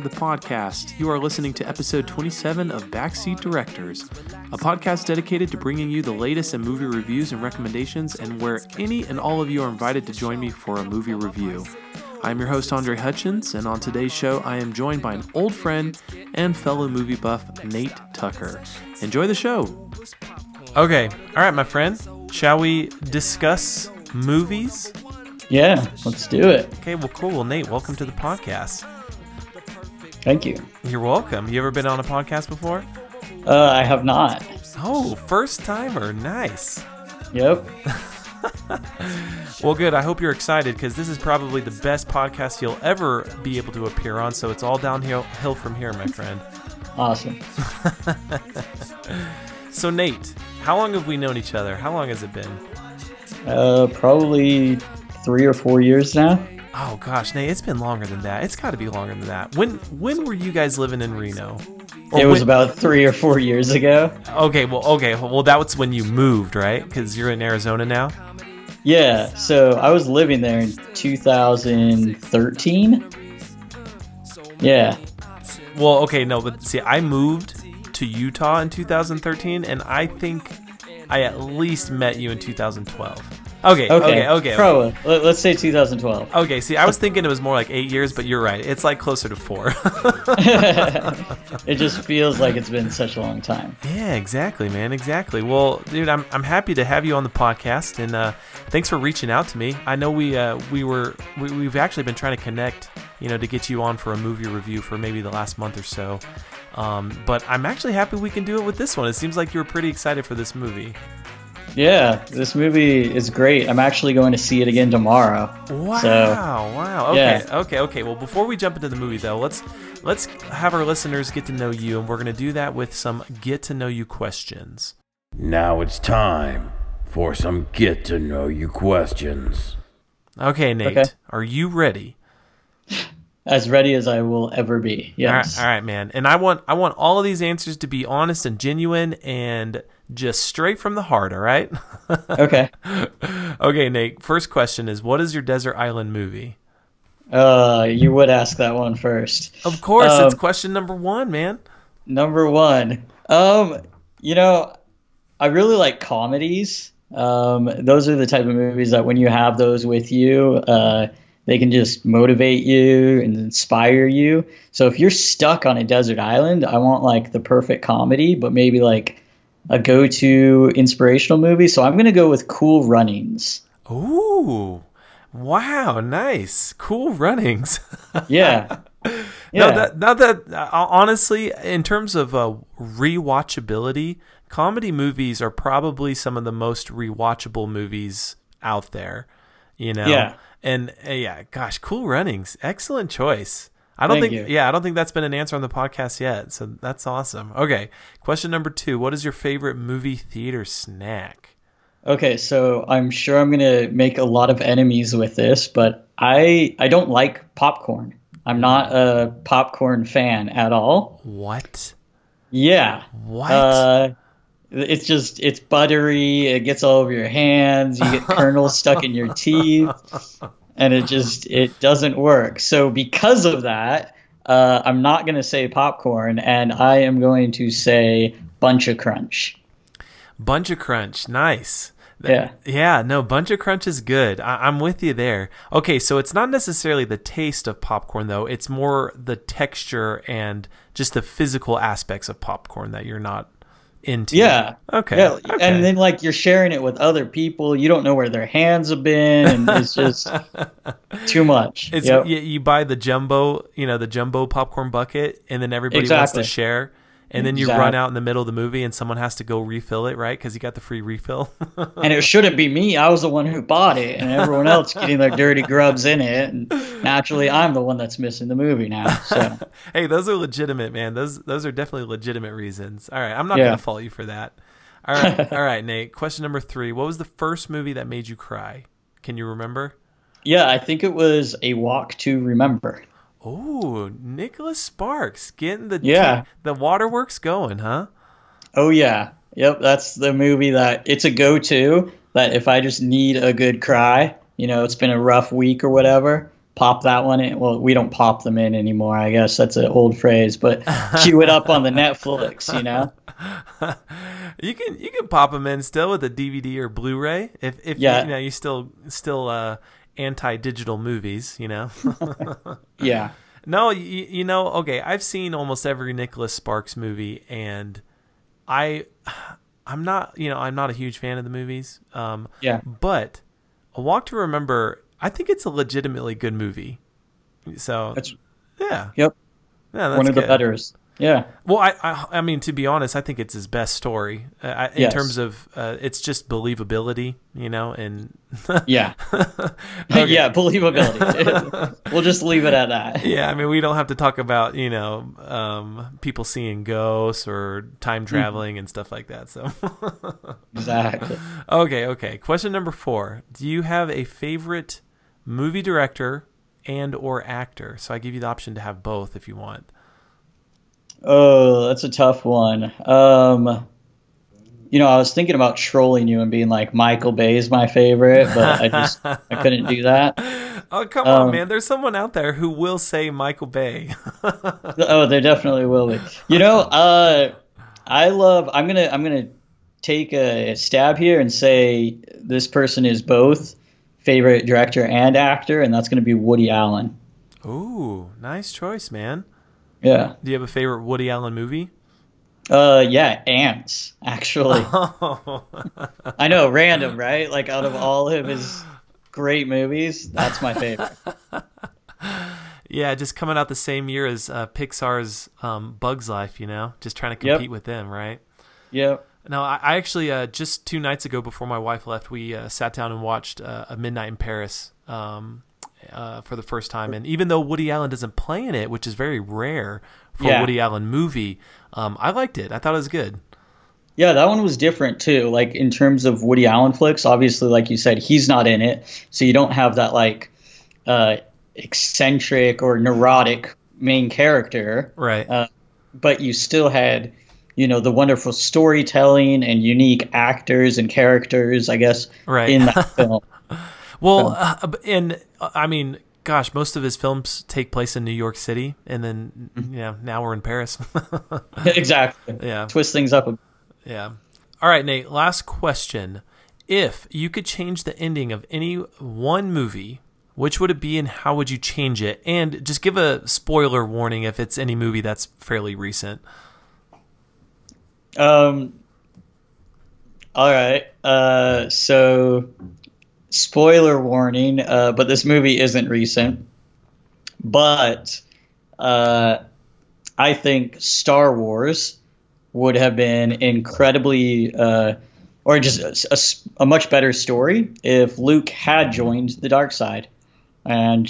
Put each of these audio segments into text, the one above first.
welcome back to the podcast. You are listening to episode 27 of Backseat Directors, a podcast dedicated to bringing you the latest in movie reviews and recommendations, and where any and all of you are invited to join me for a movie review. I'm your host, Andre Hutchins, and on today's show, I am joined by an old friend and fellow movie buff, Nate Tucker. Enjoy the show. Okay, all right, my friend. Shall we discuss movies? Yeah, let's do it. Okay, well, cool. Well, Nate, welcome to the podcast. Thank you. You're welcome. You ever been on a podcast before? Uh, I have not. Oh, first timer. Nice. Yep. well, good. I hope you're excited because this is probably the best podcast you'll ever be able to appear on. So it's all downhill hill from here, my friend. Awesome. so, Nate, how long have we known each other? How long has it been? Uh, probably three or four years now. Oh gosh, Nate, it's been longer than that. It's got to be longer than that. When when were you guys living in Reno? Or it was when... about three or four years ago. Okay, well, okay, well, that was when you moved, right? Because you're in Arizona now. Yeah, so I was living there in 2013. Yeah. Well, okay, no, but see, I moved to Utah in 2013, and I think I at least met you in 2012. Okay, okay, okay. okay. Let's say 2012. Okay, see, I was thinking it was more like eight years, but you're right. It's like closer to four. it just feels like it's been such a long time. Yeah, exactly, man. Exactly. Well, dude, I'm, I'm happy to have you on the podcast, and uh, thanks for reaching out to me. I know we uh, we were we, we've actually been trying to connect, you know, to get you on for a movie review for maybe the last month or so. Um, but I'm actually happy we can do it with this one. It seems like you were pretty excited for this movie. Yeah, this movie is great. I'm actually going to see it again tomorrow. Wow! So, wow! Okay, yeah. okay, okay. Well, before we jump into the movie, though, let's let's have our listeners get to know you, and we're going to do that with some get to know you questions. Now it's time for some get to know you questions. Okay, Nate, okay. are you ready? As ready as I will ever be. Yes. All right, all right, man. And I want I want all of these answers to be honest and genuine and just straight from the heart, all right? okay. okay, Nate. First question is what is your desert island movie? Uh, you would ask that one first. Of course, um, it's question number 1, man. Number 1. Um, you know, I really like comedies. Um, those are the type of movies that when you have those with you, uh, they can just motivate you and inspire you. So if you're stuck on a desert island, I want like the perfect comedy, but maybe like a go-to inspirational movie, so I'm going to go with Cool Runnings. Ooh. Wow, nice. Cool Runnings. yeah. Yeah. No, that, now that uh, honestly, in terms of uh, rewatchability, comedy movies are probably some of the most rewatchable movies out there. You know. Yeah. And uh, yeah, gosh, Cool Runnings, excellent choice. I don't Thank think you. yeah, I don't think that's been an answer on the podcast yet. So that's awesome. Okay. Question number 2, what is your favorite movie theater snack? Okay, so I'm sure I'm going to make a lot of enemies with this, but I I don't like popcorn. I'm not a popcorn fan at all. What? Yeah. What? Uh, it's just it's buttery. It gets all over your hands. You get kernels stuck in your teeth and it just it doesn't work. So because of that, uh, I'm not going to say popcorn, and I am going to say bunch of crunch. Bunch of crunch, nice. Yeah. Yeah, no, Bunch of Crunch is good. I- am with you there. Okay, so it's not necessarily the taste of popcorn, though. It's more the texture and just the physical aspects of popcorn that you're not into. Yeah. Okay. Yeah. Okay. And then like you're sharing it with other people. You don't know where their hands have been, and it's just too much. It's yep. you, you, buy the jumbo, you know, the jumbo popcorn bucket, and then everybody exactly. wants to share and then you exactly. run out in the middle of the movie and someone has to go refill it, right? Because you got the free refill. and it shouldn't be me. I was the one who bought it, and everyone else getting their dirty grubs in it. And naturally, I'm the one that's missing the movie now. So hey, those are legitimate, man. Those those are definitely legitimate reasons. All right, I'm not yeah. gonna fault you for that. All right, all right, Nate. Question number three: What was the first movie that made you cry? Can you remember? Yeah, I think it was A Walk to Remember. Oh, Nicholas Sparks getting the yeah the waterworks going, huh? Oh yeah, yep. That's the movie that it's a go-to. That if I just need a good cry, you know, it's been a rough week or whatever, pop that one in. Well, we don't pop them in anymore. I guess that's an old phrase, but queue it up on the Netflix. You know. you can you can pop them in still with a DVD or Blu-ray if if Yeah. you know you still still uh, anti-digital movies. You know. Yeah. No, you, you know, okay, I've seen almost every Nicholas Sparks movie, and I, I'm not, you know, I'm not a huge fan of the movies. Um, Yeah. but A Walk to Remember, I think it's a legitimately good movie. So That's yeah, yep. yeah, that's one of the good. betters. Yeah. Well, I, I, I mean, to be honest, I think it's his best story uh, I, in Yes. terms of uh, it's just believability, you know, and Yeah. yeah. Believability. we'll just leave it at that. Yeah, I mean, we don't have to talk about you know um, people seeing ghosts or time traveling and stuff like that. So, Exactly. okay, okay. Question number four: Do you have a favorite movie director and or actor? So I give you the option to have both if you want. Oh, that's a tough one. Um, you know, I was thinking about trolling you and being like, Michael Bay is my favorite, but I just I couldn't do that. Oh come on, Um, man! There's someone out there who will say Michael Bay. Oh, there definitely will be. You know, uh, I love. I'm gonna I'm gonna take a stab here and say this person is both favorite director and actor, and that's gonna be Woody Allen. Ooh, nice choice, man. Yeah. Do you have a favorite Woody Allen movie? Uh, yeah, Antz. Actually, Oh, I know, random, right? Like out of all of his great movies, that's my favorite. Yeah, just coming out the same year as uh, Pixar's um, Bugs Life, you know, just trying to Yep. compete with them, right? Yep. No, I, I actually uh, just two nights ago before my wife left, we uh, sat down and watched uh, A Midnight in Paris um, uh, for the first time. And even though Woody Allen doesn't play in it, which is very rare for a Woody Allen movie, um, I liked it. I thought it was good. Yeah, that one was different too. Like in terms of Woody Allen flicks, obviously, like you said, he's not in it, so you don't have that like uh, eccentric or neurotic main character. Right. Uh, but you still had, you know, the wonderful storytelling and unique actors and characters. I guess Right. in that film. Well, uh, and uh, I mean, gosh, most of his films take place in New York City, and then you know now we're in Paris. exactly. yeah, Twist things up. Yeah. All right, Nate. Last question: If you could change the ending of any one movie, which would it be, and how would you change it? And just give a spoiler warning if it's any movie that's fairly recent. Um. All right. Uh. So, spoiler warning. Uh. But this movie isn't recent. But, uh, I think Star Wars would have been incredibly, uh, or just a much better story if Luke had joined the dark side and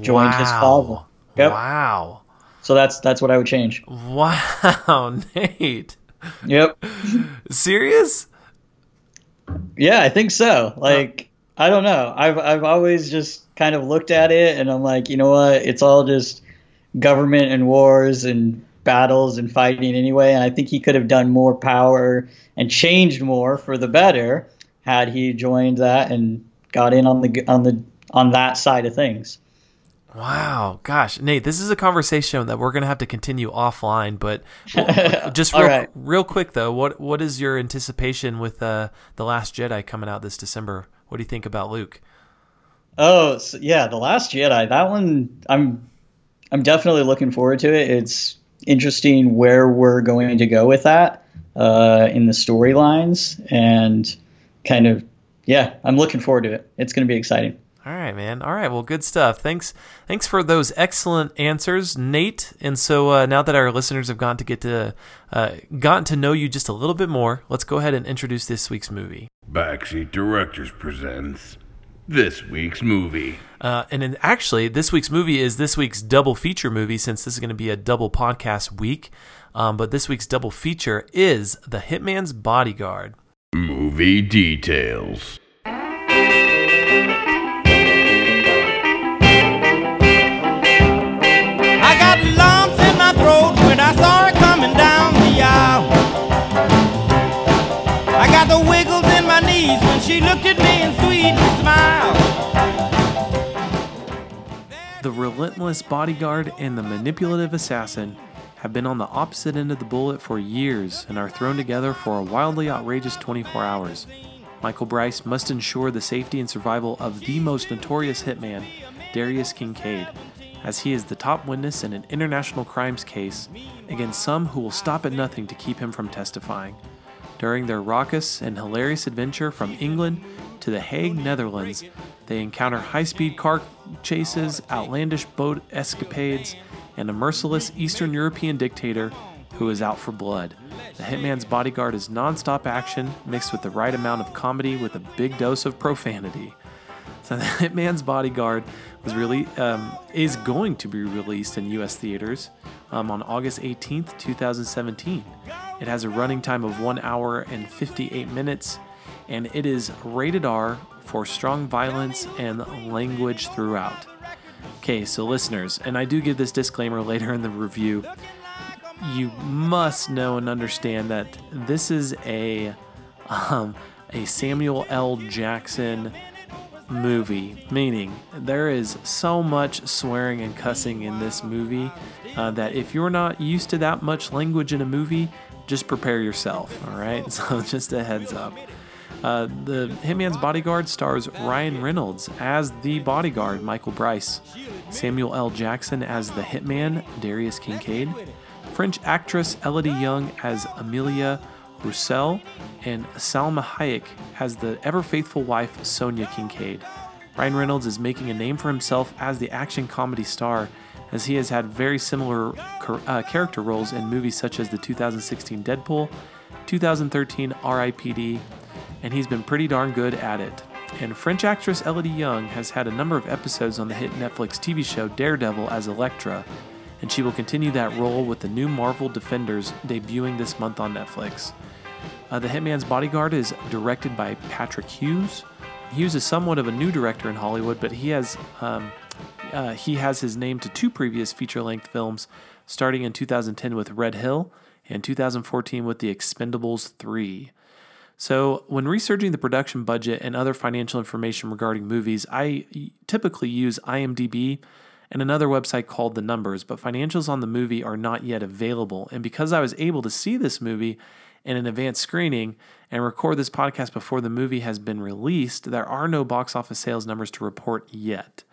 joined his father. Yep. Wow. So that's that's what I would change. Wow, Nate. Yep. Serious? Yeah, I think so. Like, I don't know. I've I've always just kind of looked at it and I'm like, you know what? It's all just government and wars and battles and fighting anyway. And I think he could have done more power and changed more for the better had he joined that and got in on the on the on that side of things. Wow, gosh, Nate, this is a conversation that we're gonna have to continue offline. But just real, right. real quick though, what what is your anticipation with uh, the Last Jedi coming out this December? What do you think about Luke? Oh, so, yeah, the Last Jedi. That one, I'm, I'm definitely looking forward to it. It's interesting where we're going to go with that uh, in the storylines, and kind of, yeah, I'm looking forward to it. It's going to be exciting. All right, man. All right, well, good stuff. Thanks, thanks for those excellent answers, Nate. And so uh, now that our listeners have gotten to get to uh, gotten to know you just a little bit more, let's go ahead and introduce this week's movie. Backseat Directors presents this week's movie. Uh, and actually, this week's movie is this week's double feature movie since this is going to be a double podcast week. Um, but this week's double feature is The Hitman's Bodyguard. Movie details. When she looked at me and sweetly smiled. the relentless bodyguard and the manipulative assassin have been on the opposite end of the bullet for years and are thrown together for a wildly outrageous 24 hours. Michael Bryce must ensure the safety and survival of the most notorious hitman, Darius Kincaid, as he is the top witness in an international crimes case against some who will stop at nothing to keep him from testifying. During their raucous and hilarious adventure from England to The Hague, Netherlands, they encounter high speed car chases, outlandish boat escapades, and a merciless Eastern European dictator who is out for blood. The Hitman's Bodyguard is non stop action mixed with the right amount of comedy with a big dose of profanity. So, The Hitman's Bodyguard was really um, is going to be released in U.S. theaters um, on August 18th, 2017. It has a running time of one hour and 58 minutes, and it is rated R for strong violence and language throughout. Okay, so listeners, and I do give this disclaimer later in the review. You must know and understand that this is a um, a Samuel L. Jackson movie, meaning there is so much swearing and cussing in this movie uh, that if you're not used to that much language in a movie, just prepare yourself. All right, so just a heads up. Uh, the Hitman's Bodyguard stars Ryan Reynolds as the bodyguard, Michael Bryce, Samuel L. Jackson as the hitman, Darius Kincaid, French actress Elodie Yung as Amelia Roussel, and Salma Hayek as the ever faithful wife, Sonia Kincaid. Ryan Reynolds is making a name for himself as the action comedy star, as he has had very similar uh, character roles in movies such as the 2016 Deadpool, 2013 R.I.P.D., and he's been pretty darn good at it. And French actress Elodie Yung has had a number of episodes on the hit Netflix TV show Daredevil as Elektra, and she will continue that role with the new Marvel Defenders debuting this month on Netflix. Uh, the Hitman's Bodyguard is directed by Patrick Hughes. Hughes is somewhat of a new director in Hollywood, but he has um, uh, he has his name to two previous feature-length films, starting in 2010 with Red Hill and 2014 with The Expendables 3. So, when researching the production budget and other financial information regarding movies, I typically use IMDb and another website called The Numbers, but financials on the movie are not yet available. And because I was able to see this movie in an advanced screening and record this podcast before the movie has been released, there are no box office sales numbers to report yet.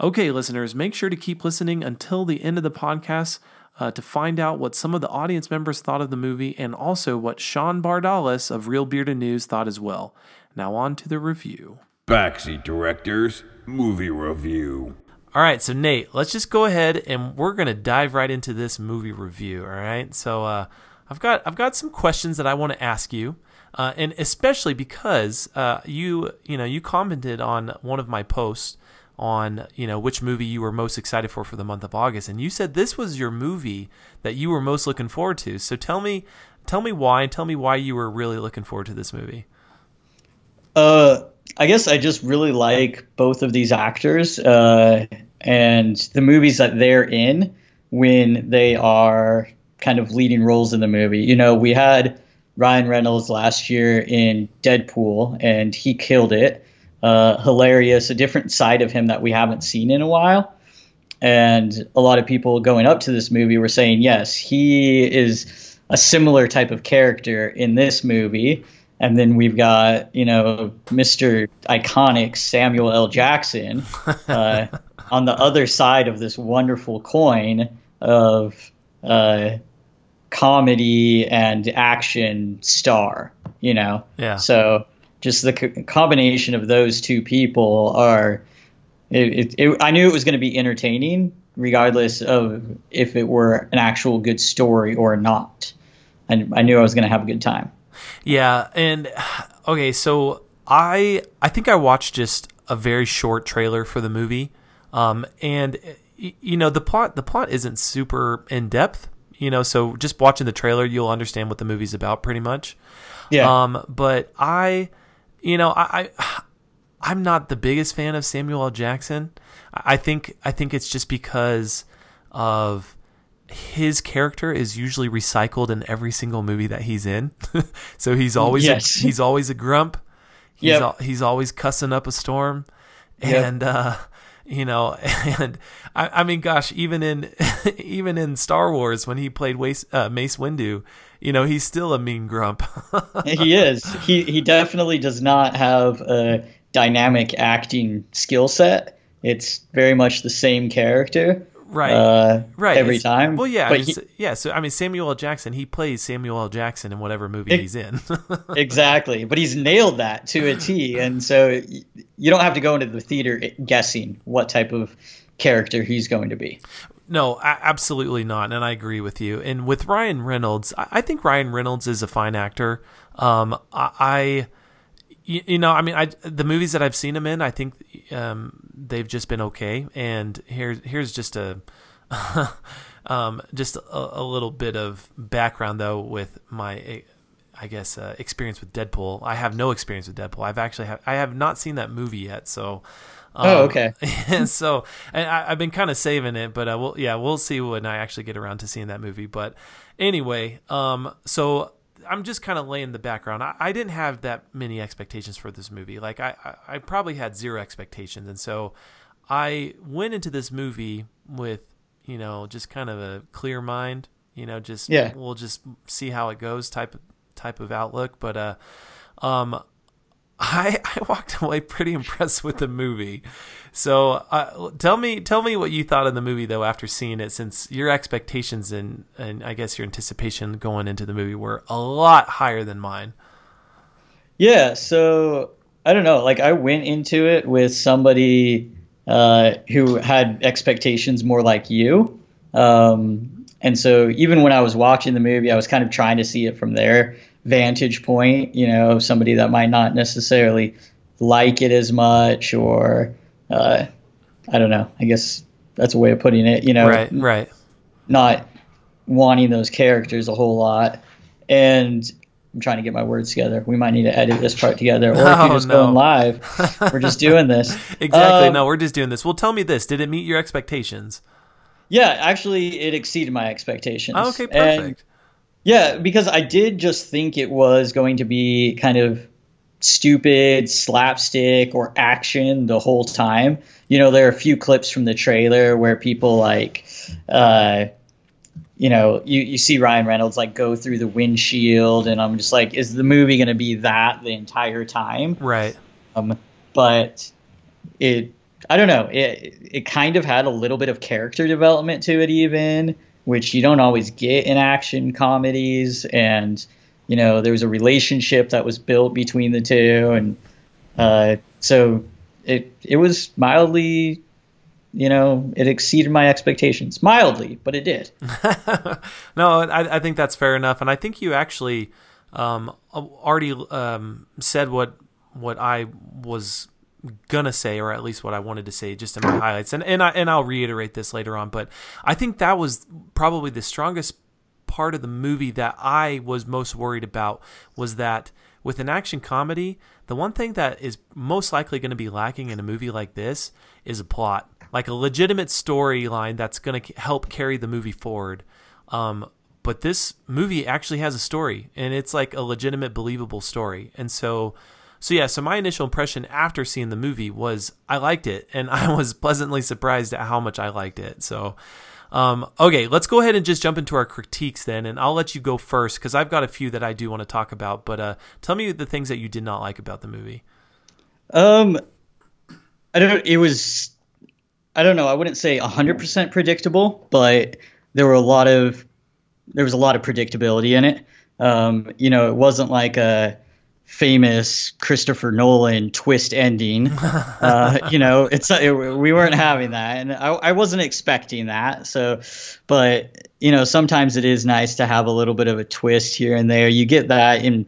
Okay, listeners, make sure to keep listening until the end of the podcast uh, to find out what some of the audience members thought of the movie and also what Sean Bardalis of Real Bearded News thought as well. Now, on to the review. Backseat Directors Movie Review. All right, so Nate, let's just go ahead and we're gonna dive right into this movie review. All right, so uh, I've got I've got some questions that I want to ask you, uh, and especially because uh, you you know you commented on one of my posts on you know which movie you were most excited for for the month of August, and you said this was your movie that you were most looking forward to. So tell me, tell me why, tell me why you were really looking forward to this movie. Uh, I guess I just really like both of these actors, uh, and the movies that they're in when they are kind of leading roles in the movie. You know, we had Ryan Reynolds last year in Deadpool, and he killed it uh, hilarious, a different side of him that we haven't seen in a while. And a lot of people going up to this movie were saying, yes, he is a similar type of character in this movie. And then we've got, you know, Mr. Iconic Samuel L. Jackson uh, on the other side of this wonderful coin of uh, comedy and action star, you know? Yeah. So just the co- combination of those two people are. It, it, it, I knew it was going to be entertaining, regardless of if it were an actual good story or not. I, I knew I was going to have a good time. Yeah, and okay, so I I think I watched just a very short trailer for the movie, um, and you know the plot the plot isn't super in depth, you know, so just watching the trailer you'll understand what the movie's about pretty much. Yeah. Um, but I you know, I, I I'm not the biggest fan of Samuel L. Jackson. I think I think it's just because of his character is usually recycled in every single movie that he's in. so he's always yes. a, he's always a grump. He's yep. al- he's always cussing up a storm. Yep. And uh you know, and I, I mean, gosh, even in even in Star Wars when he played uh, Mace Windu, you know, he's still a mean grump. he is. He he definitely does not have a dynamic acting skill set. It's very much the same character right uh, right every It's- time. well yeah But he- so- yeah so i mean samuel l jackson he plays samuel l jackson in whatever movie Ex- he's in exactly. But he's nailed that to a T, and so you don't have to go into the theater guessing what type of character he's going to be. No, absolutely not, and I agree with you. And with Ryan Reynolds, I think Ryan Reynolds is a fine actor. Um, I you, you know, I mean, I the movies that I've seen him in, I think um, they've just been okay. And here's here's just a um, just a, a little bit of background though with my. I guess uh, experience with Deadpool. I have no experience with Deadpool. I've actually have, I have not seen that movie yet. So, um, Oh, okay. and so and I, I've been kind of saving it, but uh, we'll yeah we'll see when I actually get around to seeing that movie. But anyway, um, so I'm just kind of laying the background. I, I didn't have that many expectations for this movie. Like I, I I probably had zero expectations, and so I went into this movie with you know just kind of a clear mind. You know, just Yeah. we'll just see how it goes type of type of outlook. But uh, um, I I walked away pretty impressed with the movie. So uh, tell me tell me what you thought of the movie though after seeing it, since your expectations and and I guess your anticipation going into the movie were a lot higher than mine. Yeah, so I don't know. Like I went into it with somebody uh, who had expectations more like you, um, and so even when I was watching the movie, I was kind of trying to see it from their vantage point. You know, somebody that might not necessarily like it as much, or uh, I don't know. I guess that's a way of putting it. You know, Right, right. not wanting those characters a whole lot. And I'm trying to get my words together. We might need to edit this part together, or if Oh, you're just no. going live, we're just doing this. Exactly. Um, no, we're just doing this. Well, tell me this: Did it meet your expectations? Yeah, actually, it exceeded my expectations. Oh, okay, And- perfect. Yeah, because I did just think it was going to be kind of stupid slapstick or action the whole time. You know, there are a few clips from the trailer where people like, uh, you know, you, you see Ryan Reynolds like go through the windshield, and I'm just like, is the movie going to be that the entire time? right. Um, but it, I don't know, it it kind of had a little bit of character development to it, even which you don't always get in action comedies. And you know, there was a relationship that was built between the two, and uh, so it it was mildly. You know, it exceeded my expectations mildly, but it did. no, I, I think that's fair enough, and I think you actually um, already um, said what what I was gonna say, or at least what I wanted to say, just in my highlights, and and I and I'll reiterate this later on. But I think that was probably the strongest part of the movie that I was most worried about was that with an action comedy, the one thing that is most likely going to be lacking in a movie like this is a plot, like a legitimate storyline that's going to help carry the movie forward. Um, but this movie actually has a story, and it's like a legitimate, believable story. And so, so yeah. So my initial impression after seeing the movie was I liked it, and I was pleasantly surprised at how much I liked it. So. Um, okay, let's go ahead and just jump into our critiques then, and I'll let you go first because I've got a few that I do want to talk about. But uh, tell me the things that you did not like about the movie. Um, I don't. It was. I don't know. I wouldn't say 100% predictable, but there were a lot of there was a lot of predictability in it. Um, you know, it wasn't like a famous Christopher Nolan twist ending. uh, you know, it's it, we weren't having that, and I, I wasn't expecting that. So, but you know, sometimes it is nice to have a little bit of a twist here and there. You get that in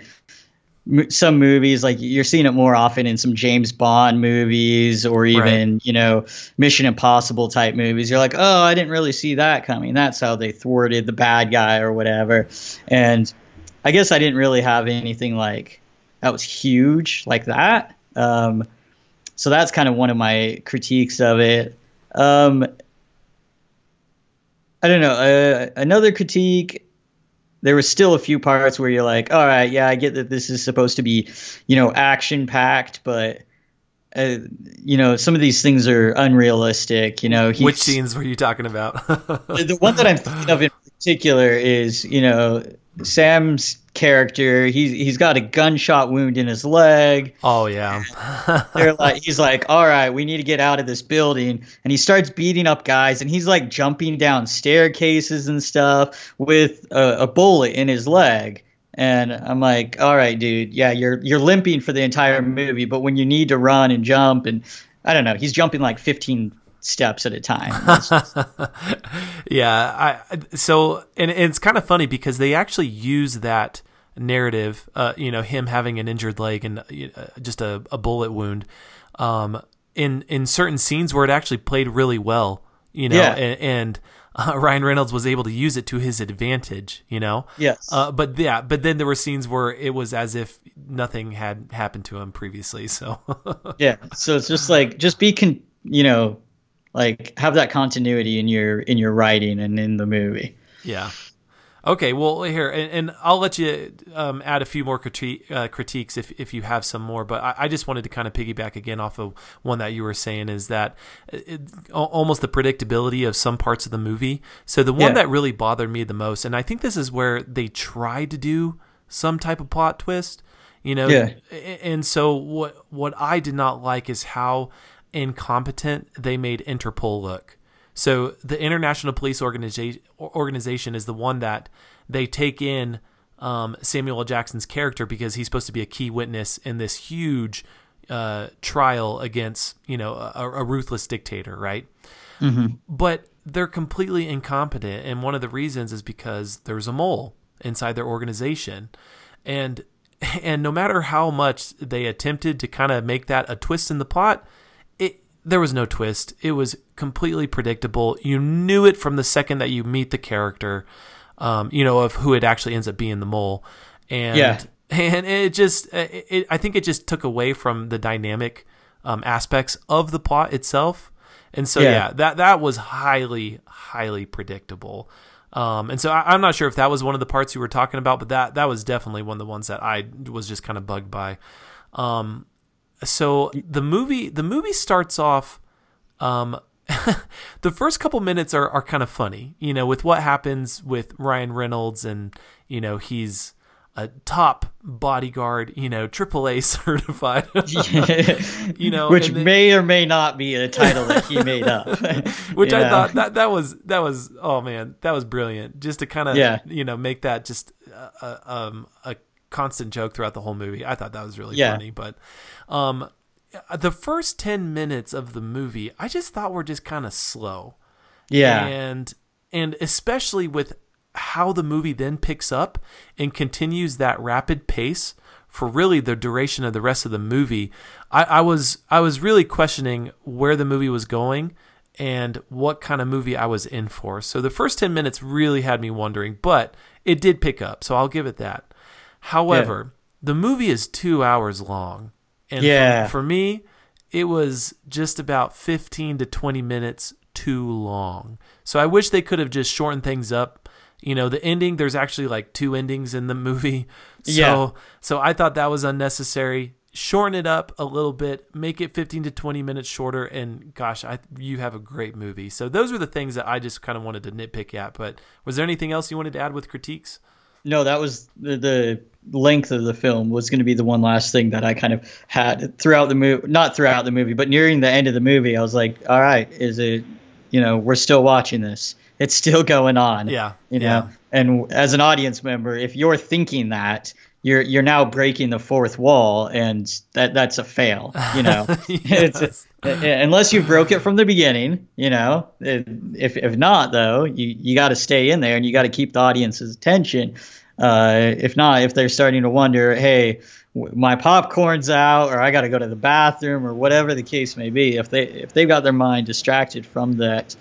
m- some movies like you're seeing it more often in some James Bond movies or even you know Mission Impossible type movies you're like oh I didn't really see that coming that's how they thwarted the bad guy or whatever and I guess I didn't really have anything like that was huge like that um, so that's kind of one of my critiques of it um, I don't know uh, another critique there was still a few parts where you're like, all right, yeah, I get that this is supposed to be, you know, action packed, but uh, you know, some of these things are unrealistic. You know, Which scenes were you talking about? the the one that I'm thinking of in particular is, you know, Sam's character. He's he's got a gunshot wound in his leg. oh yeah. They're like, he's like, all right, we need to get out of this building, and he starts beating up guys, and he's like jumping down staircases and stuff with a, a bullet in his leg. And I'm like, all right, dude, yeah, you're you're limping for the entire movie, but when you need to run and jump, and I don't know, he's jumping like 15 steps at a time. Just- yeah i so and it's kind of funny because they actually use that narrative uh you know him having an injured leg and uh, just a, a bullet wound um in in certain scenes where it actually played really well you know Yeah. and, and uh, Ryan Reynolds was able to use it to his advantage, you know. Yes. Uh, but yeah, but then there were scenes where it was as if nothing had happened to him previously. So yeah, so it's just like just be con, you know, like have that continuity in your in your writing and in the movie. Yeah. Okay. Well, here, and, and I'll let you um, add a few more criti- uh, critiques if, if you have some more. But I, I just wanted to kind of piggyback again off of one that you were saying is that it, almost the predictability of some parts of the movie. So the one Yeah. that really bothered me the most, and I think this is where they tried to do some type of plot twist, you know. Yeah. And so what what I did not like is how incompetent they made Interpol look. So the International Police Organization organization is the one that they take in um, Samuel L. Jackson's character because he's supposed to be a key witness in this huge uh, trial against you know a, a ruthless dictator, right? But they're completely incompetent, and one of the reasons is because there's a mole inside their organization, and and no matter how much they attempted to kind of make that a twist in the plot, there was no twist. It was completely predictable. You knew it from the second that you meet the character, um, you know, of who it actually ends up being the mole, and Yeah. and it just, it, it, I think it just took away from the dynamic um, aspects of the plot itself, and so Yeah. yeah, that that was highly highly predictable. Um, and so I, I'm not sure if that was one of the parts you were talking about, but that that was definitely one of the ones that I was just kind of bugged by. Um, so the movie the movie starts off um the first couple minutes are, are kind of funny you know with what happens with ryan reynolds and you know he's a top bodyguard you know aaa certified you know which then- may or may not be a title that he made up. which You I thought that that was that was oh man that was brilliant just to kind of Yeah. you know make that just a, a, um, a constant joke throughout the whole movie. I thought that was really Yeah. funny, but um, the first ten minutes of the movie I just thought were just kind of slow yeah, and and especially with how the movie then picks up and continues that rapid pace for really the duration of the rest of the movie I, I was i was really questioning where the movie was going and what kind of movie i was in for so the first 10 minutes really had me wondering but it did pick up so i'll give it that however the movie is two hours long and for- Yeah. for me it was just about 15 to 20 minutes too long. So I wish they could have just shortened things up. You know, the ending, there's actually like two endings in the movie. So Yeah. so I thought that was unnecessary. Shorten it up a little bit, make it 15 to 20 minutes shorter and gosh, I you have a great movie. So those were the things that I just kind of wanted to nitpick at, but was there anything else you wanted to add with critiques? No, that was the, the length of the film was going to be the one last thing that I kind of had throughout the movie. Not throughout the movie, but nearing the end of the movie, I was like, all right, is it? You know, we're still watching this. It's still going on. Yeah, You know, yeah. and as an audience member, if you're thinking that. You're, you're now breaking the fourth wall, and that that's a fail. You know, Yes. it's, unless you broke it from the beginning, you know. If if not, though, you you got to stay in there and you got to keep the audience's attention. Uh, if not, if they're starting to wonder, hey, my popcorn's out, or I got to go to the bathroom, or whatever the case may be, if they if they've got their mind distracted from that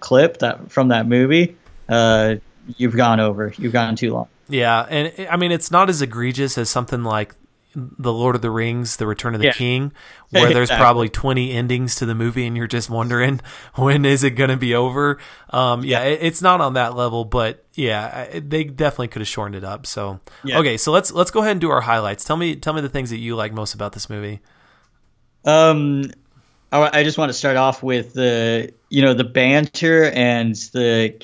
clip that from that movie, uh, you've gone over, you've gone too long. Yeah, and I mean it's not as egregious as something like the Lord of the Rings, The Return of the Yeah. King, where there's Exactly. probably 20 endings to the movie and you're just wondering when is it going to be over. Um, yeah, it, it's not on that level, but yeah, I- they definitely could have shortened it up. So Yeah. okay, so let's let's go ahead and do our highlights. Tell me tell me the things that you like most about this movie. Um, I, I just want to start off with the you know the banter and the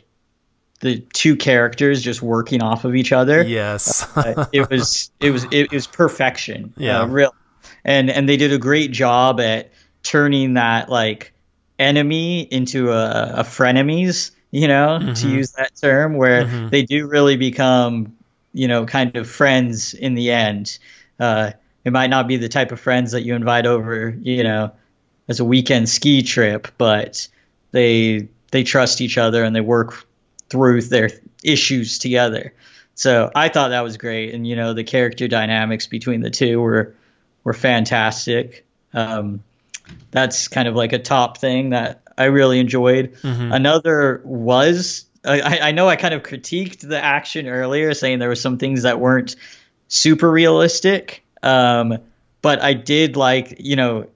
the two characters just working off of each other. Yes. Uh, it was it was it, was perfection. Yeah. uh, real, and and they did a great job at turning that like enemy into a, a frenemies. You know, to use that term, where they do really become you know kind of friends in the end. Uh, it might not be the type of friends that you invite over, you know, as a weekend ski trip, but they they trust each other and they work through their issues together. So I thought that was great, and you know the character dynamics between the two were were fantastic. Um, that's kind of like a top thing that I really enjoyed. Another was I, I know I kind of critiqued the action earlier, saying there were some things that weren't super realistic. Um, but I did like, you know,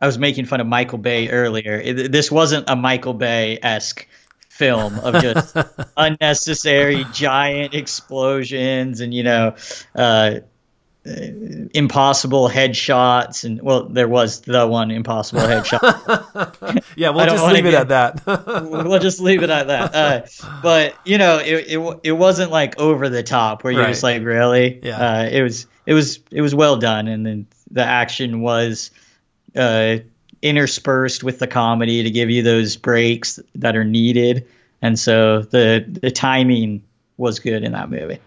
I was making fun of Michael Bay earlier. It, this wasn't a Michael Bay esque film of just unnecessary giant explosions and you know uh, impossible headshots. And well there was the one impossible headshot. Yeah, we'll just leave it at that. we'll just leave it at that. Uh, but you know it, it, it wasn't like over the top where you're just like really? Yeah. uh, it was it was it was well done. And then the action was uh, interspersed with the comedy to give you those breaks that are needed and so the the timing was good in that movie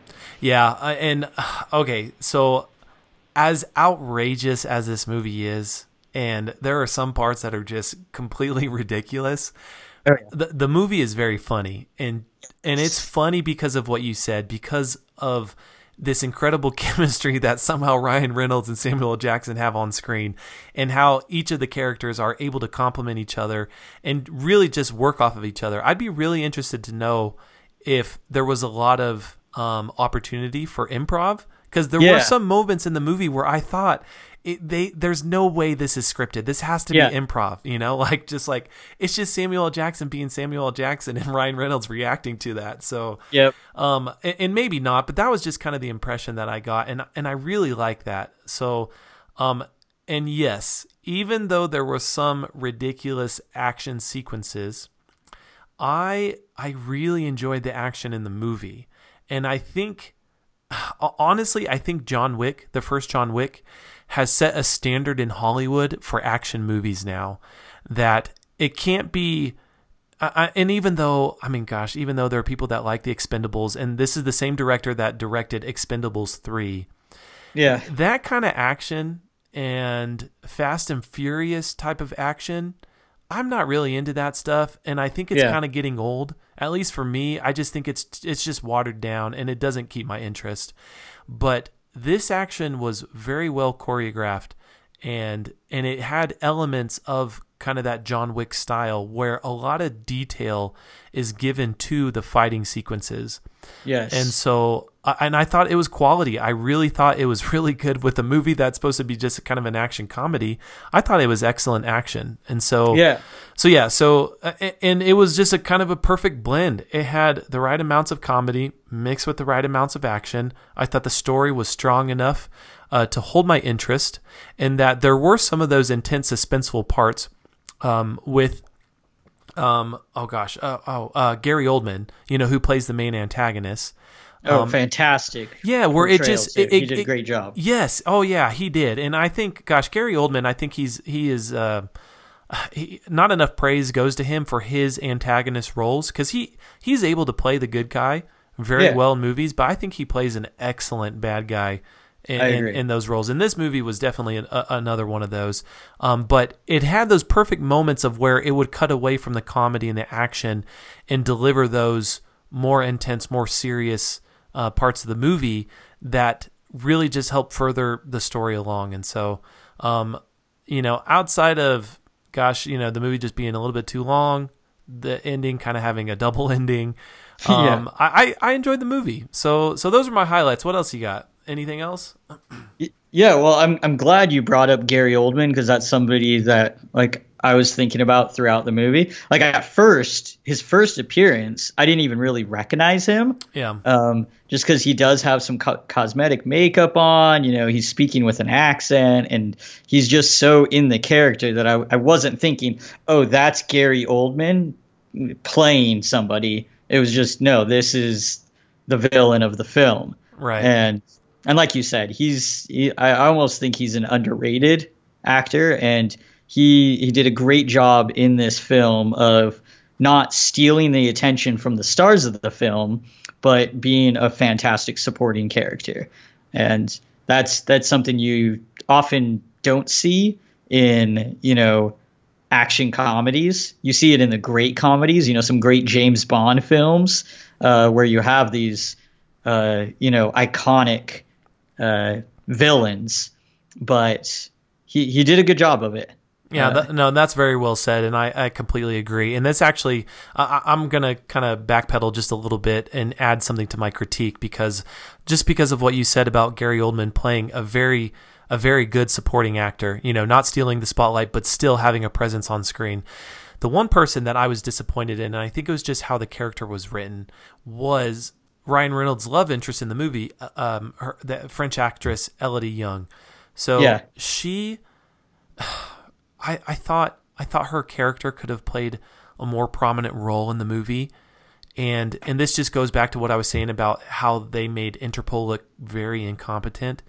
Yeah, uh, and uh, okay, so as outrageous as this movie is, and there are some parts that are just completely ridiculous. Oh, yeah. The the movie is very funny, and and it's funny because of what you said, because of this incredible chemistry that somehow Ryan Reynolds and Samuel L. Jackson have on screen, and how each of the characters are able to complement each other and really just work off of each other. I'd be really interested to know if there was a lot of um, opportunity for improv because there were some moments in the movie where I thought it, they there's no way this is scripted. This has to Yeah. be improv, you know, like just like it's just Samuel L. Jackson being Samuel L. Jackson and Ryan Reynolds reacting to that. So yep um, and, and maybe not, but that was just kind of the impression that I got, and and I really like that. So, um, and yes, even though there were some ridiculous action sequences, I I really enjoyed the action in the movie, and I think honestly, I think John Wick, the first John Wick, has set a standard in Hollywood for action movies now that it can't be. I, and even though, I mean, gosh, even though there are people that like the Expendables, and this is the same director that directed Expendables 3, yeah that kind of action and Fast and Furious type of action, I'm not really into that stuff, and I think it's Yeah. kind of getting old. At least for me, I just think it's it's just watered down, and it doesn't keep my interest. But this action was very well choreographed, and and it had elements of kind of that John Wick style, where a lot of detail is given to the fighting sequences. yes And so, I- and I thought it was quality. I really thought it was really good with a movie that's supposed to be just kind of an action comedy. I thought it was excellent action. And so, yeah so yeah, so uh, and it was just a kind of a perfect blend. It had the right amounts of comedy mixed with the right amounts of action. I thought the story was strong enough uh, to hold my interest, and that there were some of those intense suspenseful parts um, with um oh gosh uh, oh uh Gary Oldman you know who plays the main antagonist. Oh fantastic. Um, yeah where it just too. it, he it- did a it- great job. Yes. Oh yeah he did. And I think gosh Gary Oldman I think he's he is uh he, not enough praise goes to him for his antagonist roles because he he's able to play the good guy very Yeah. well in movies but I think he plays an excellent bad guy in, in, in those roles. And this movie was definitely an, a, another one of those. Um, but it had those perfect moments of where it would cut away from the comedy and the action and deliver those more intense more serious uh, parts of the movie that really just help further the story along. And so um, you know outside of gosh you know the movie just being a little bit too long the ending kind of having a double ending Yeah. um, I, I I enjoyed the movie. So so those are my highlights. What else you got anything else Yeah, well, I'm I'm glad you brought up Gary Oldman because that's somebody that like I was thinking about throughout the movie. Like at first, his first appearance, I didn't even really recognize him. Yeah. Um, just because he does have some co- cosmetic makeup on, you know, he's speaking with an accent, and he's just so in the character that I, I wasn't thinking, oh, that's Gary Oldman playing somebody. It was just no, this is the villain of the film, Right. and and like you said, he's he, I almost think he's an underrated actor, and he he did a great job in this film of not stealing the attention from the stars of the film, but being a fantastic supporting character, and that's that's something you often don't see in you know action comedies. You see it in the great comedies, you know, some great James Bond films uh, where you have these, uh, you know, iconic uh, villains, but he, he did a good job of it. Yeah, Uh, that, no, that's very well said, and I, I completely agree. And that's actually, I, I'm gonna kind of backpedal just a little bit and add something to my critique because just because of what you said about Gary Oldman playing a very, a very good supporting actor, you know, not stealing the spotlight, but still having a presence on screen. The one person that I was disappointed in, and I think it was just how the character was written, was Ryan Reynolds' love interest in the movie, uh, um, her, the French actress Elodie Yung. So Yeah. she I, I thought I thought her character could have played a more prominent role in the movie. And and this just goes back to what I was saying about how they made Interpol look very incompetent.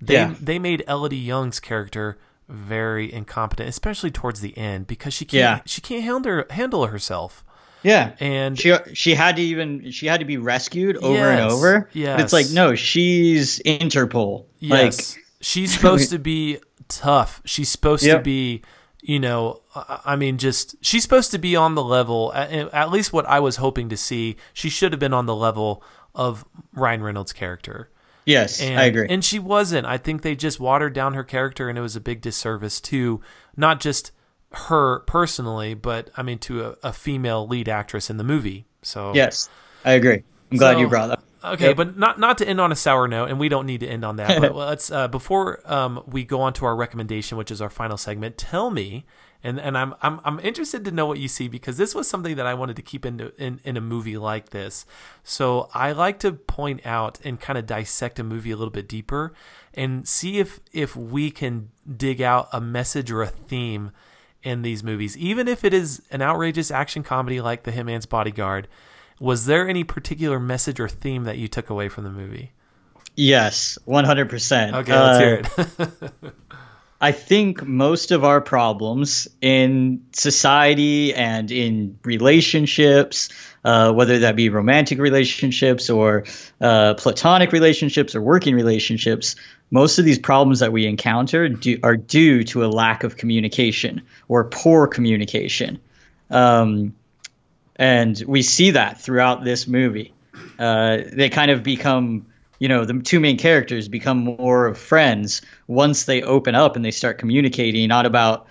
They Yeah. they made Elodie Yung's character very incompetent, especially towards the end because she can't Yeah. she can't handle handle herself. Yeah. And she she had to even she had to be rescued over and over. Yeah, it's like no, she's Interpol. Yes. Like she's supposed to be tough. She's supposed to be, you know, I I mean, just she's supposed to be on the level. At, at least what I was hoping to see, she should have been on the level of Ryan Reynolds' character. yes, And, I agree. And she wasn't. I think they just watered down her character, and it was a big disservice to not just her personally, but I mean to a, a female lead actress in the movie. So yes, I agree. I'm glad so- you brought that. Up. Okay, Yep. but not not to end on a sour note, and we don't need to end on that. but let's uh, before um, we go on to our recommendation, which is our final segment. Tell me, and and I'm I'm I'm interested to know what you see because this was something that I wanted to keep into in, in a movie like this. So I like to point out and kind of dissect a movie a little bit deeper and see if if we can dig out a message or a theme in these movies, even if it is an outrageous action comedy like The Hitman's Bodyguard. Was there any particular message or theme that you took away from the movie? Yes, 100%. Okay, let's Uh, hear it. I think most of our problems in society and in relationships, uh, whether that be romantic relationships or uh, platonic relationships or working relationships, most of these problems that we encounter do, are due to a lack of communication or poor communication. Um, and we see that throughout this movie. Uh, they kind of become, you know, the two main characters become more of friends once they open up and they start communicating, not about,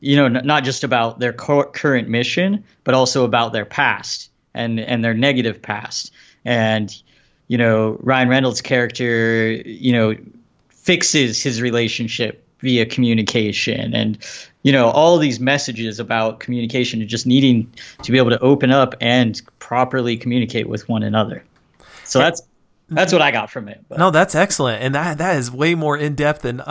you know, n- not just about their cur- current mission, but also about their past and and their negative past. And you know, Ryan Reynolds' character, you know, fixes his relationship via communication and you know all these messages about communication and just needing to be able to open up and properly communicate with one another so that's that's what i got from it but no, that's excellent, and that that is way more in depth than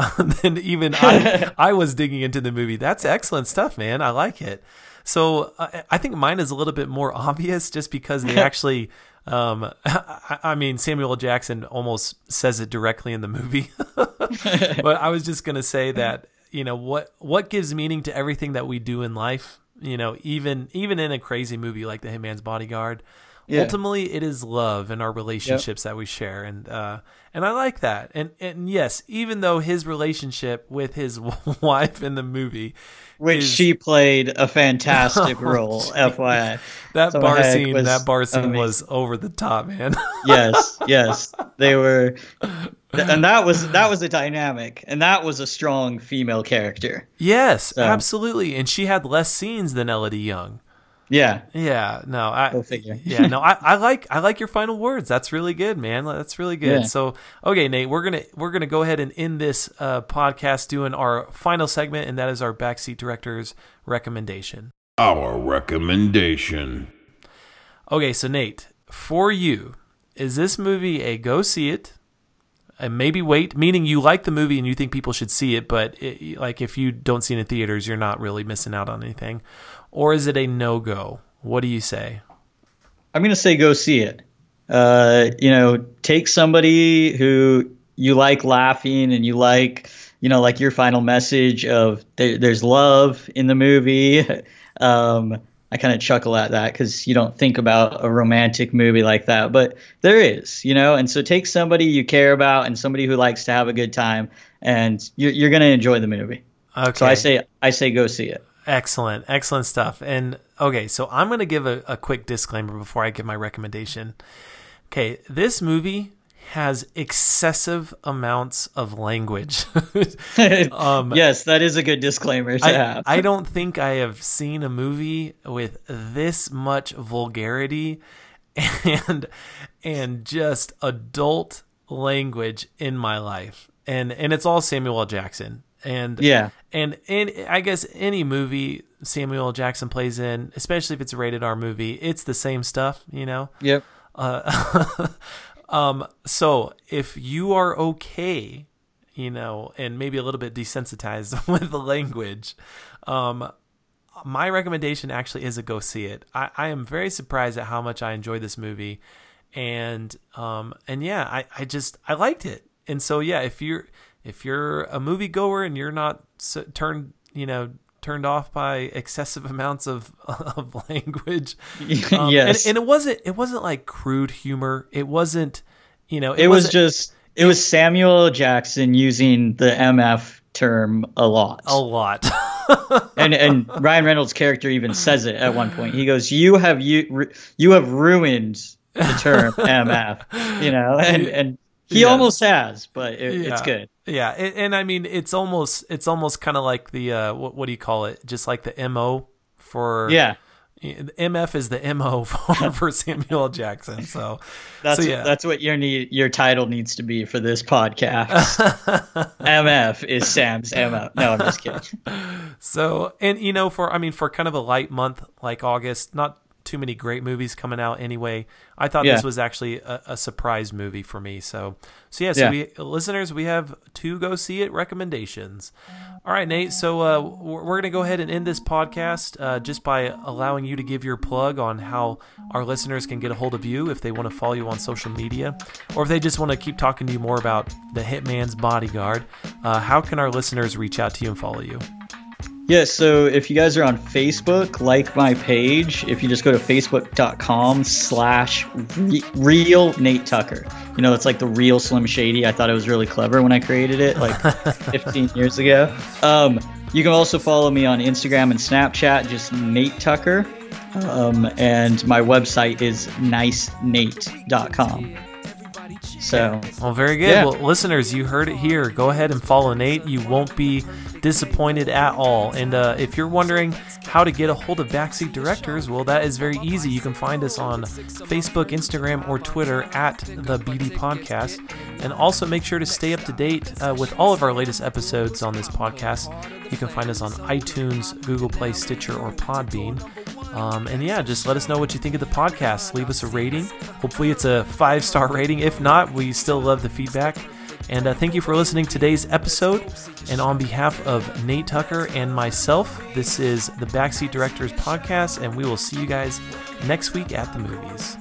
than even I, I was digging into the movie. That's excellent stuff, man. I like it. So I, I think mine is a little bit more obvious, just because they actually. Um, I, I mean, Samuel Jackson almost says it directly in the movie, but I was just gonna say that you know what what gives meaning to everything that we do in life. You know, even even in a crazy movie like The Hitman's Bodyguard, Yeah. ultimately it is love and our relationships that we share, and uh, and I like that. And and yes, even though his relationship with his wife in the movie, which is- she played a fantastic Oh, role fyi that So bar scene, was that bar scene amazing. was over the top, man. yes yes they were and that was that was a dynamic and that was a strong female character yes, So- absolutely. And she had less scenes than Elodie Yung. Yeah. Yeah, no, I Go figure. yeah, no, I, I like I like your final words. That's really good, man. That's really good. Yeah. So, okay, Nate, we're gonna we're gonna go ahead and end this uh, podcast doing our final segment, and that is our backseat director's recommendation. Our recommendation. Okay, so Nate, for you, is this movie a go see it? And maybe wait, meaning you like the movie and you think people should see it, but it, like if you don't see it in theaters, you're not really missing out on anything. Or is it a no go? What do you say? I'm gonna say go see it. Uh, you know, take somebody who you like laughing and you like, you know, like your final message of there, there's love in the movie. um, I kind of chuckle at that because you don't think about a romantic movie like that, but there is, you know. And so take somebody you care about and somebody who likes to have a good time, and you're, you're gonna enjoy the movie. Okay. So I say I say go see it. Excellent, excellent stuff. And okay, so I'm going to give a, a quick disclaimer before I give my recommendation. Okay, this movie has excessive amounts of language. um, yes, that is a good disclaimer to I, have. I don't think I have seen a movie with this much vulgarity and and just adult language in my life. And and it's all Samuel L. Jackson. And Yeah. and and I guess any movie Samuel Jackson plays in, especially if it's a rated R movie, it's the same stuff, you know. Yep. Uh, um, so if you are okay, you know, and maybe a little bit desensitized with the language, um, my recommendation actually is a go see it. I, I am very surprised at how much I enjoyed this movie, and um, and yeah, I, I just I liked it. And so yeah, if you're if you're a moviegoer and you're not s turned you know turned off by excessive amounts of of language, um, Yes. and, and it wasn't it wasn't like crude humor. It wasn't you know it was wasn't- just it was Samuel Jackson using the MF term a lot. a lot. and and Ryan Reynolds' character even says it at one point. He goes, "You have you you have ruined the term MF," you know, and and he Yes. almost has, but it, it's good. Yeah, and, and I mean it's almost it's almost kind of like the uh, what what do you call it? Just like the mo for Yeah, MF is the mo for, for Samuel L. Jackson. So that's so yeah. that's what your need your title needs to be for this podcast. MF is Sam's MF. No, I'm just kidding. So, and you know, for I mean, for kind of a light month like August, not too many great movies coming out anyway. I thought Yeah. this was actually a, a surprise movie for me. So, so yeah, so Yeah. we listeners, we have two go see it recommendations. All right, Nate. So uh, we're, we're gonna go ahead and end this podcast uh, just by allowing you to give your plug on how our listeners can get a hold of you if they want to follow you on social media, or if they just want to keep talking to you more about the Hitman's Bodyguard. Uh, how can our listeners reach out to you and follow you? Yeah, so if you guys are on Facebook, like my page. If you just go to facebook.com slash real Nate Tucker. You know, it's like the real Slim Shady. I thought it was really clever when I created it like 15 years ago. Um, you can also follow me on Instagram and Snapchat, just Nate Tucker. Um, and my website is nicenate.com. So, Well, very good. Yeah. Well, listeners, you heard it here. Go ahead and follow Nate. You won't be disappointed at all. And uh, if you're wondering how to get a hold of Backseat Directors, well, that is very easy. You can find us on Facebook, Instagram, or Twitter at the BD Podcast. And also make sure to stay up to date uh, with all of our latest episodes on this podcast. You can find us on iTunes, Google Play, Stitcher, or Podbean. Um, and yeah, just let us know what you think of the podcast. Leave us a rating. Hopefully, it's a five star rating. If not, we still love the feedback. And uh, thank you for listening to today's episode. And on behalf of Nate Tucker and myself, this is the Backseat Directors Podcast, and we will see you guys next week at the movies.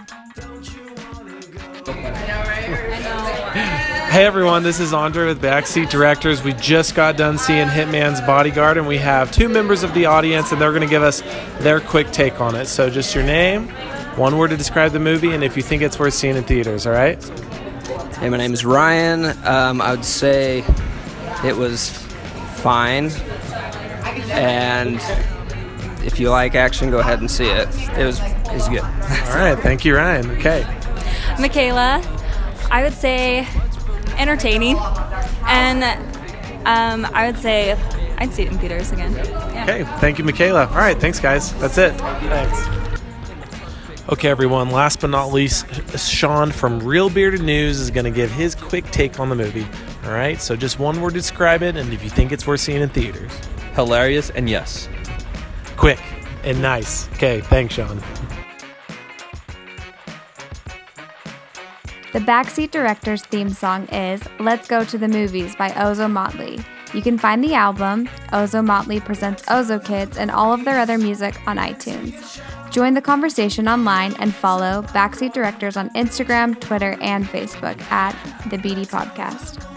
Hey everyone, this is Andre with Backseat Directors. We just got done seeing Hitman's Bodyguard, and we have two members of the audience, and they're going to give us their quick take on it. So, just your name, one word to describe the movie, and if you think it's worth seeing in theaters, all right? Hey, my name is Ryan. Um, I would say it was fine. And if you like action, go ahead and see it. It was it was good. All right, thank you, Ryan. Okay. Michaela, I would say entertaining, and um, I would say I'd see it in theaters again. Yeah. Okay, thank you, Michaela. All right, thanks, guys. That's it. Thanks. Okay, everyone. Last but not least, Sean from Real Bearded News is going to give his quick take on the movie. All right, so just one word to describe it, and if you think it's worth seeing in theaters, Hilarious and yes. quick and nice. Okay, thanks, Sean. The Backseat Director's theme song is Let's Go to the Movies by Ozomatli. You can find the album, Ozomatli Presents OzoKidz, and all of their other music on iTunes. Join the conversation online and follow Backseat Directors on Instagram, Twitter, and Facebook at the BD Podcast.